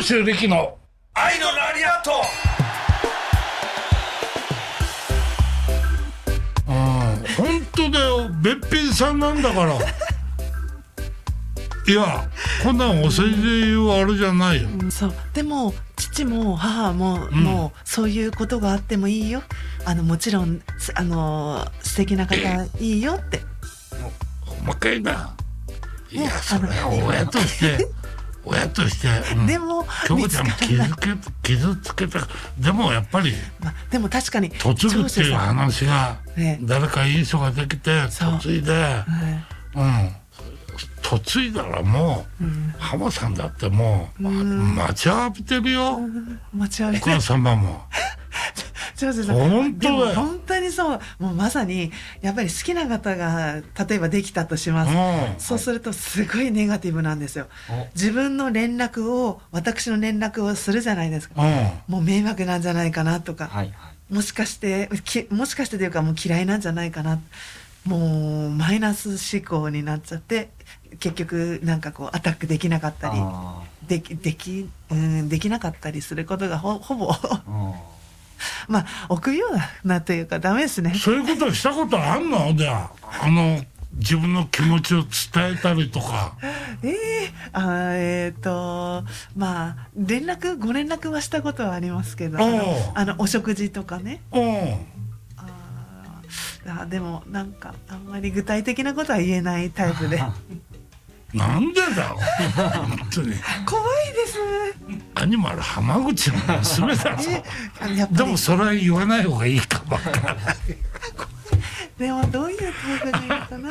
長州力の？愛のラリアット。ああ本当だよ。べっぴんさんなんだから。いやこんなんお世辞で言うあれじゃないよ。そう。でも父も母も、もうそういうことがあってもいいよ。あのもちろんすあの素敵な方いいよって。細かいな。いやねそれは親として 親として、うん、でも京子ちゃんも傷つけ傷つけた。でもやっぱりまあ、でも確かに嫁ぐっていう話がね。誰かいい人ができて嫁いではい。うん。嫁いだらもう、浜さんだってもう、待ちわびてるよ、待ちわびてお母様も 長州さん本当だ本当にそうもうまさにやっぱり好きな方が例えばできたとします、うん。そうするとすごいネガティブなんですよ。自分の連絡を私の連絡をするじゃないですか、うん。もう迷惑なんじゃないかなとか、はいはい。もしかしてきもしかしてというかもう嫌いなんじゃないかな。もうマイナス思考になっちゃって結局なんかこうアタックできなかったりあできでき,、うん、できなかったりすることがほほぼまあ臆病だなというかダメですね。そういうことしたことあんの？じゃああの自分の気持ちを伝えたりとか。ええあーえっ、とまあ連絡ご連絡はしたことはありますけどあのあのお食事とかね。う。んあーあでもなんかあんまり具体的なことは言えないタイプで なんでだろう本当に。怖いです。アニマル浜口の娘だぞ。えあやっぱり。でもそれは言わない方がいいかもでもどうい。うタイプがいいのかな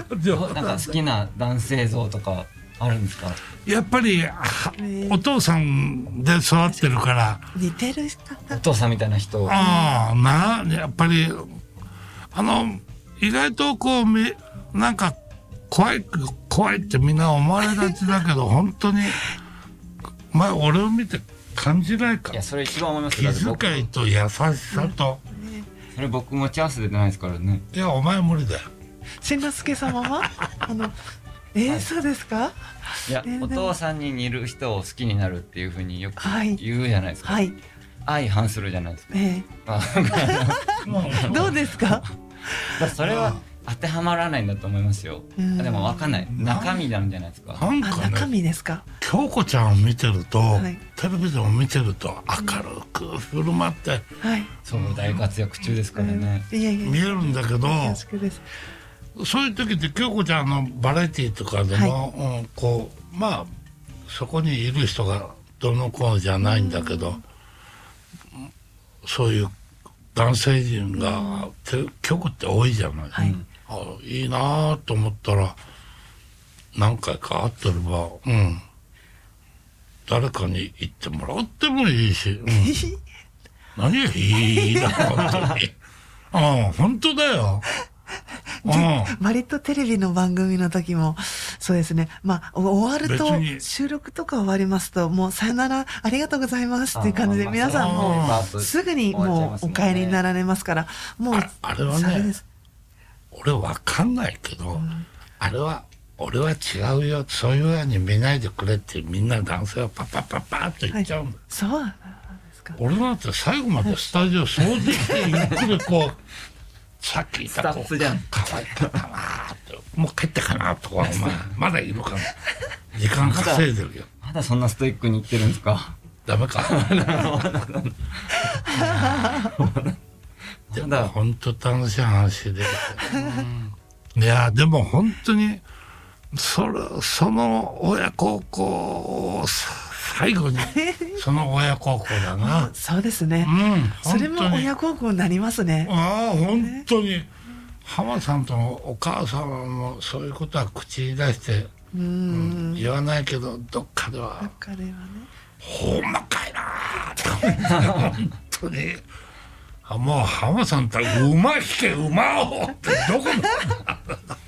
なんか好きな男性像とかあるんですか？やっぱりお父さんで育ってるから。似てる方。お父さんみたいな人。ああなやっぱりあの意外とこうみなんか怖い怖いってみんな思われがちだけど 本当に前俺を見て感じないか。いやそれ一番思います気遣いと優しさと、それ僕持ち合わせてないですからね。いやお前無理だよ。しんのすけ様は？あのえーそうですか？い。やえーお父さんに似る人を好きになるっていうふうによくはい。言うじゃないですか、はい。相反するじゃないですか。えあー、どうですか？それは当てはまらないんだと思いますよ。うん。でも分かんない。中身なんじゃないですか。なんかね身ですか？京子ちゃんを見てると、はい。テレビでも見てると明るく振る舞ってはい。そう大活躍中ですからね、いやいや見えるんだけど、そういう時って京子ちゃんのバラエティーとかでも、うん、こうまあそこにいる人がどの子じゃないんだけど、そういう男性陣が、て京子って多いじゃない、はいあいいなと思ったら何回か会ってればうん。誰かに言ってもらってもいいし、うん、何がいいな本当にうん本当だよ。うん。割とテレビの番組の時もそうですね。まあお終わると収録とか終わりますともうさよならありがとうございますっていう感じで皆さんもあーすぐにもうお帰りになられますからもうああれはねそです俺わかんないけど、あれは俺は違うよ。そういうように見ないでくれってみんな男性はパッパッパッパッと言っちゃうんだ。よ、そうなんですか。俺なんて最後までスタジオ掃除してゆっくりこう さっき言ったスタッフじゃん。可愛かったなーってもう帰ってかなとかお前まだいるかな。時間稼いでるよ。まだそんなストイックに言ってるんですか？ダメか でまだも本当楽しい話で、うん。いやでも本当にそれその親孝行をさ最後に その親孝行だな。そうですね。うんそれも親孝行になりますね。ああ本当に。浜さんとのお母様もそういうことは口に出して、うん。言わないけどどっかでは彼はね。ほんまかいなーって。本当にあもう浜さんって馬引け馬をってどこの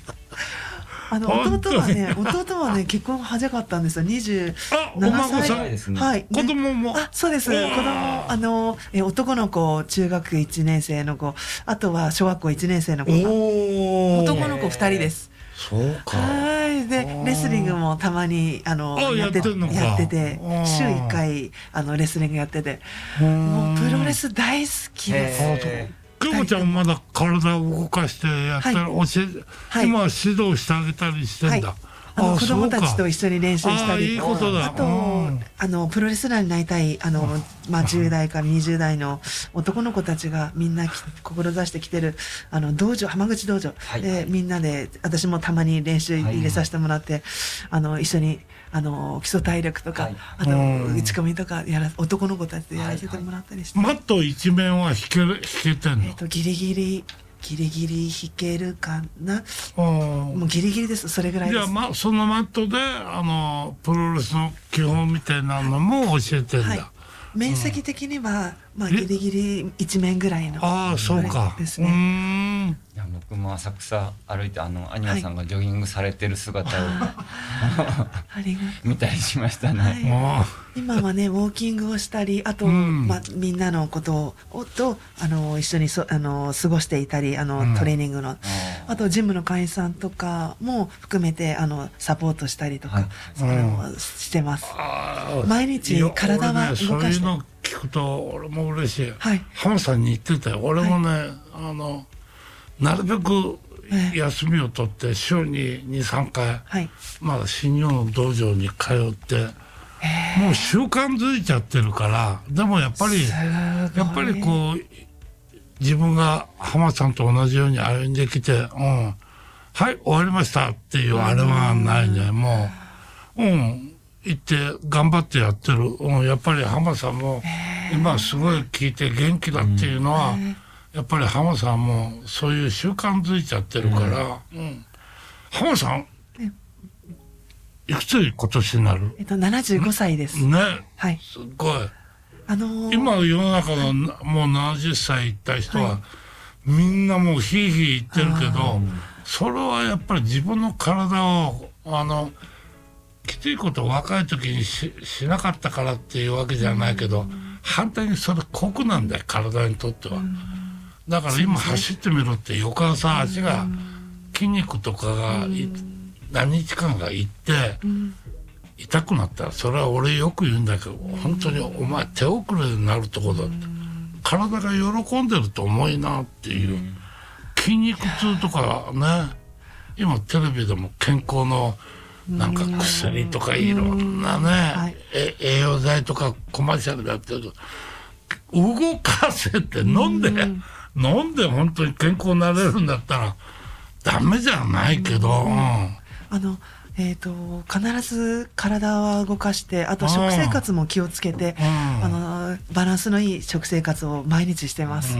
あの弟はね弟はね結婚早かったんですよ。27あお孫さん歳ですね。はい。子供も。あそうです。子供あのえ男の子中学1年生の子。あとは小学校1年生の子男の子2人ですそうか。はい。でー。レスリングもたまにあのあやってやってて週1回あのレスリングやってて。もうプロレス大好きです。へ京子ちゃんまだ体を動かしてやったら、は教え、はい。今は指導してあげたりしてんだ、はい。あの子供たちと一緒緒に練習したあいりいことだ。あと、うんあのプロレスラーになりたいあの、まあ、10代から20代の男の子たちがみんなき志してきてるあの道場浜口道場、はい。でみんなで私もたまに練習入れさせてもらって、あの一緒にあの基礎体力とか、はい。あとうん。打ち込みとかやら男の子たちでやらせてもらったりして、マット一面は引ける引けてんの？えっ、とギリギリギリギリ弾けるかな？うん。もうギリギリです。それぐらいじゃあ、そのマットであのプロレスの基本みたいなのも教えてんだ、はい。面積的には、まあ、え？ギリギリ一面ぐらいのああそうか。ですね。ん。いや僕も浅草歩いてあのアニマさんがジョギングされてる姿を、ありが見たりしましたね、はい。あ今はねウォーキングをしたりあと、うん。まあ、みんなのことをとあの一緒にそあの過ごしていたりあの、うん。トレーニングの。ああとジムの会員さんとかも含めてあのサポートしたりとか、はい。それをしてます。あ毎日体は動かして聞くと俺も嬉しい、はい。浜さんに言ってたよ。俺もね、あのなるべくええ。休みを取って週に23回はい。まだ新日本の道場に通ってもう習慣づいちゃってるからでもやっぱりやっぱりこう自分が浜さんと同じように歩んできて「うん。はい終わりました」っていうあれはないね。もううん行って頑張ってやってる、うん、やっぱり浜さんも今すごい聞いて元気だっていうのは、やっぱり浜さんもそういう習慣づいちゃってるから、うん。浜さんいくつ今年になる？えっと75歳です。ね。はい。すごい。あのー。今世の中のなもう70歳いった人は、はい。みんなもうヒーヒー言ってるけどそれはやっぱり自分の体をあのきついことを若い時にししなかったからっていうわけじゃないけど、反対にそれ酷なんだよ体にとっては。だから今走ってみろって翌朝足が筋肉とかがい何日間かいって痛くなったらそれは俺よく言うんだけど本当にお前手遅れになるとこだって体が喜んでると思いなっていう筋肉痛とかね今テレビでも健康のなんか薬とかいろんなね。はい。え栄養剤とかコマーシャルでやってると。動かせって飲んで飲んで本当に健康になれるんだったらダメじゃないけど、うん。あのえー、と必ず体は動かしてあと食生活も気をつけて、うん。あのバランスのいい食生活を毎日してます、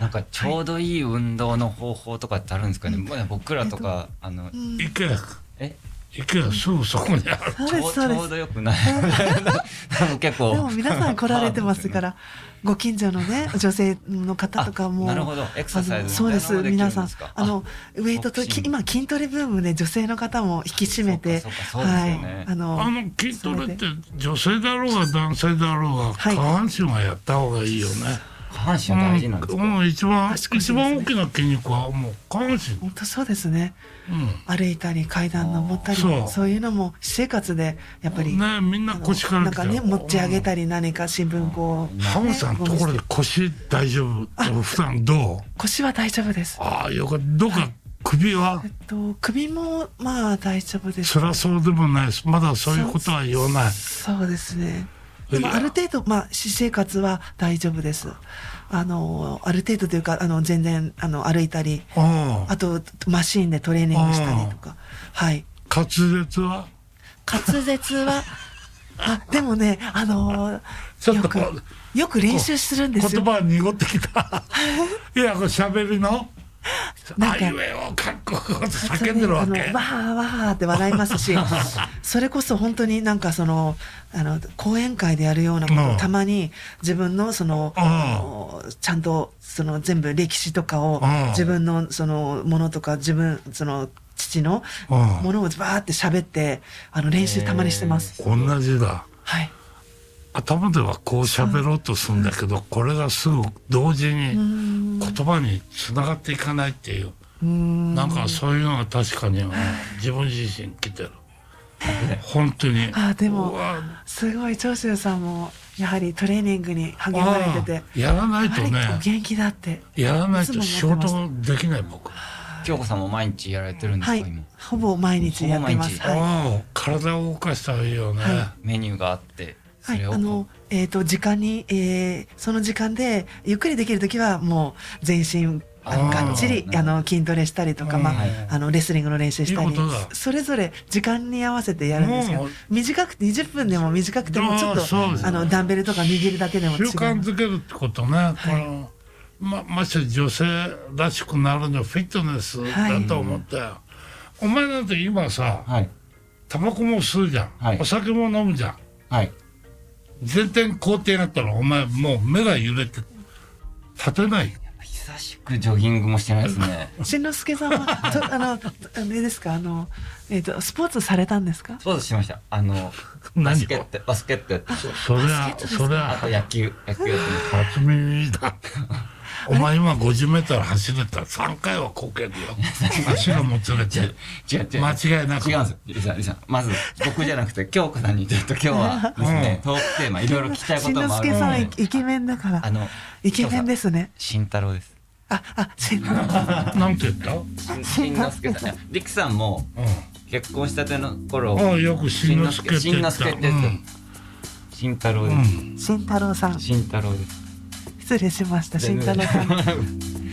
なんかちょうどいい運動の方法とかってあるんですかね、まあ僕らとか、あのうん。行け。え？行けすぐそこにある。そうちょうですそうです。ちょうどよくない。結構。でも皆さん来られてますから ご近所のね女性の方とかも。あなるほど。エクササイズそうです皆さん。あのウエイトと今筋トレブームで女性の方も引き締めてはい。あのあの筋トレって女性だろうが男性だろうがはい。下半身はやった方がいいよね。下半身は大事なんですか、うんうん一番ね。一番大きな筋肉はもう下半身。本当そうですね。うん。歩いたり階段登ったりそう。そういうのも私生活でやっぱり、ねみんな腰からなんかね持ち上げたり何か新聞こう、ハムさんところで腰大丈夫？普段どう？腰は大丈夫です。ああよかった。どうか？首は？えっと首もまあ大丈夫です。辛そうでもないです。まだそういうことは言わない。そうですねでもある程度まあ私生活は大丈夫です。あのある程度というかあの全然あの歩いたりあとマシーンでトレーニングしたりとか。はい。滑舌は？滑舌は？あでもねあのちょっとよくよく練習するんですよ。言葉濁ってきた。いやこれ喋りの？あいうえをかっこよく叫んでるわけ。わーわーって笑いますし それこそ本当になんかそのあの講演会でやるようなことうん。をたまに自分のそのうん。ちゃんとその全部歴史とかをうん。自分のそのものとか自分その父のうん。ものをバーって喋ってあの練習たまにしてます。同じだ。はい。頭ではこう喋ろうとするんだけどこれがすぐ同時にうん。言葉につながっていかないっていう。なんかそういうのが確かにうん自分自身来てる。本当に。あでもすごい長州さんもやはりトレーニングに励まれてて。ああやらないとね。お元気だって。やらないと仕事できない僕。京子さんも毎日やられてるんですか、はい。今？ほぼ毎日やってます。体を動かしたらいいよね、はメニューがあって。そはい、あの、えっ、と、時間に、えーその時間で、ゆっくりできるときは、もう、全身、あのがっちり、あの、筋トレしたりとか、まうんあ、あの、レスリングの練習したりそれぞれ時間に合わせてやるんですけど短くて、20分でも短くても、ちょっと、あの、ダンベルとか握るだけでも違う。習慣づけるってことね、このままして女性らしくなるのフィットネスだと思ったよ、お前なんて今さはい。タバコも吸うじゃん、はい。お酒も飲むじゃん。はい前転後転やったらお前もう目が揺れて立てない。よ久しくジョギングもしてないですね。しんのすけさんは、とあの、あれですか、あの、えっ、と、スポーツされたんですか？そうですしました。あのバスケットバスケットやってそりゃバスケットですか？そりあとゃ野球野球やってます初耳だお前今50メートル走れたら3回はこけるよ。足がもつれて。違う違う間違いなく。違うんです。よリさんリさんまず僕じゃなくて京子さんにちょっと今日はですね、トークテーマいろいろ聞きたいこしんともあのすけさん、イイケメンだから。あのイケメンですね。慎太郎です。あ、あ、しんのなんて言った？しんのすけさん。いやりくさんもう結婚したての頃んああよくしんのすけってしん言った。のすけって言って慎太郎です。うん。慎太郎さん。慎太郎です失礼しました、慎太郎さん。